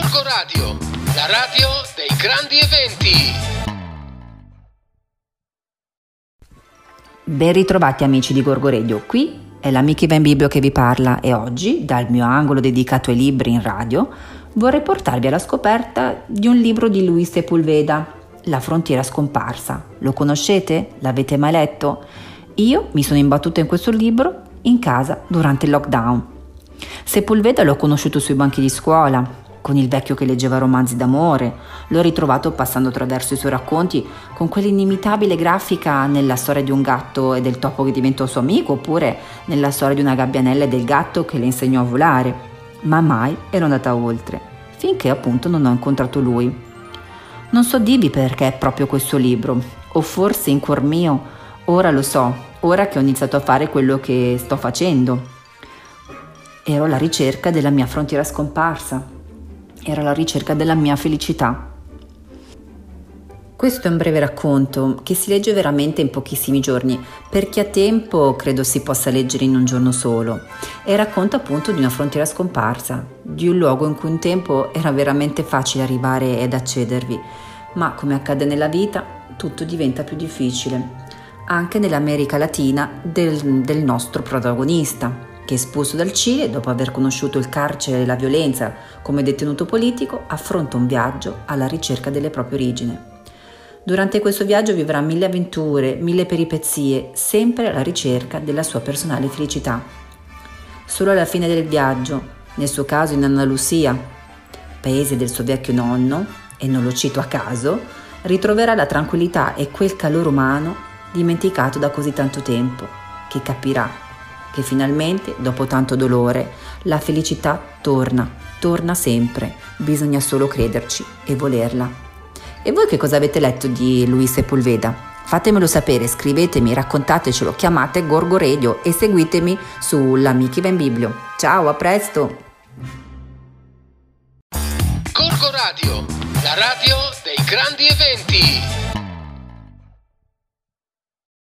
Gorgo Radio, la radio dei grandi eventi. Ben ritrovati amici di Gorgo Radio, qui è l'amica Ivan Biblio che vi parla e oggi, dal mio angolo dedicato ai libri in radio, vorrei portarvi alla scoperta di un libro di Luis Sepulveda, La frontiera scomparsa. Lo conoscete? L'avete mai letto? Io mi sono imbattuta in questo libro in casa durante il lockdown. Sepulveda l'ho conosciuto sui banchi di scuola, con il vecchio che leggeva romanzi d'amore, l'ho ritrovato passando attraverso i suoi racconti con quell'inimitabile grafica nella storia di un gatto e del topo che diventò suo amico, oppure nella storia di una gabbianella e del gatto che le insegnò a volare. Ma mai ero andata oltre, finché appunto non ho incontrato lui. Non so dirvi perché è proprio questo libro, o forse in cuor mio, ora lo so, ora che ho iniziato a fare quello che sto facendo. Ero alla ricerca della mia frontiera scomparsa, ero alla ricerca della mia felicità. Questo è un breve racconto che si legge veramente in pochissimi giorni. Per chi ha tempo credo si possa leggere in un giorno solo e racconta appunto di una frontiera scomparsa, di un luogo in cui un tempo era veramente facile arrivare ed accedervi, ma come accade nella vita tutto diventa più difficile, anche nell'America Latina del, del nostro protagonista, che espulso dal Cile dopo aver conosciuto il carcere e la violenza come detenuto politico affronta un viaggio alla ricerca delle proprie origini. Durante questo viaggio vivrà mille avventure, mille peripezie, sempre alla ricerca della sua personale felicità. Solo alla fine del viaggio, nel suo caso in Andalusia, paese del suo vecchio nonno, e non lo cito a caso, ritroverà la tranquillità e quel calore umano dimenticato da così tanto tempo, che capirà che finalmente, dopo tanto dolore, la felicità torna, torna sempre, bisogna solo crederci e volerla. E voi che cosa avete letto di Luis Sepulveda? Fatemelo sapere, scrivetemi, raccontatecelo, chiamate Gorgo Radio e seguitemi sull'Amichi Ven Biblio. Ciao, a presto! Gorgo Radio, la radio dei grandi eventi.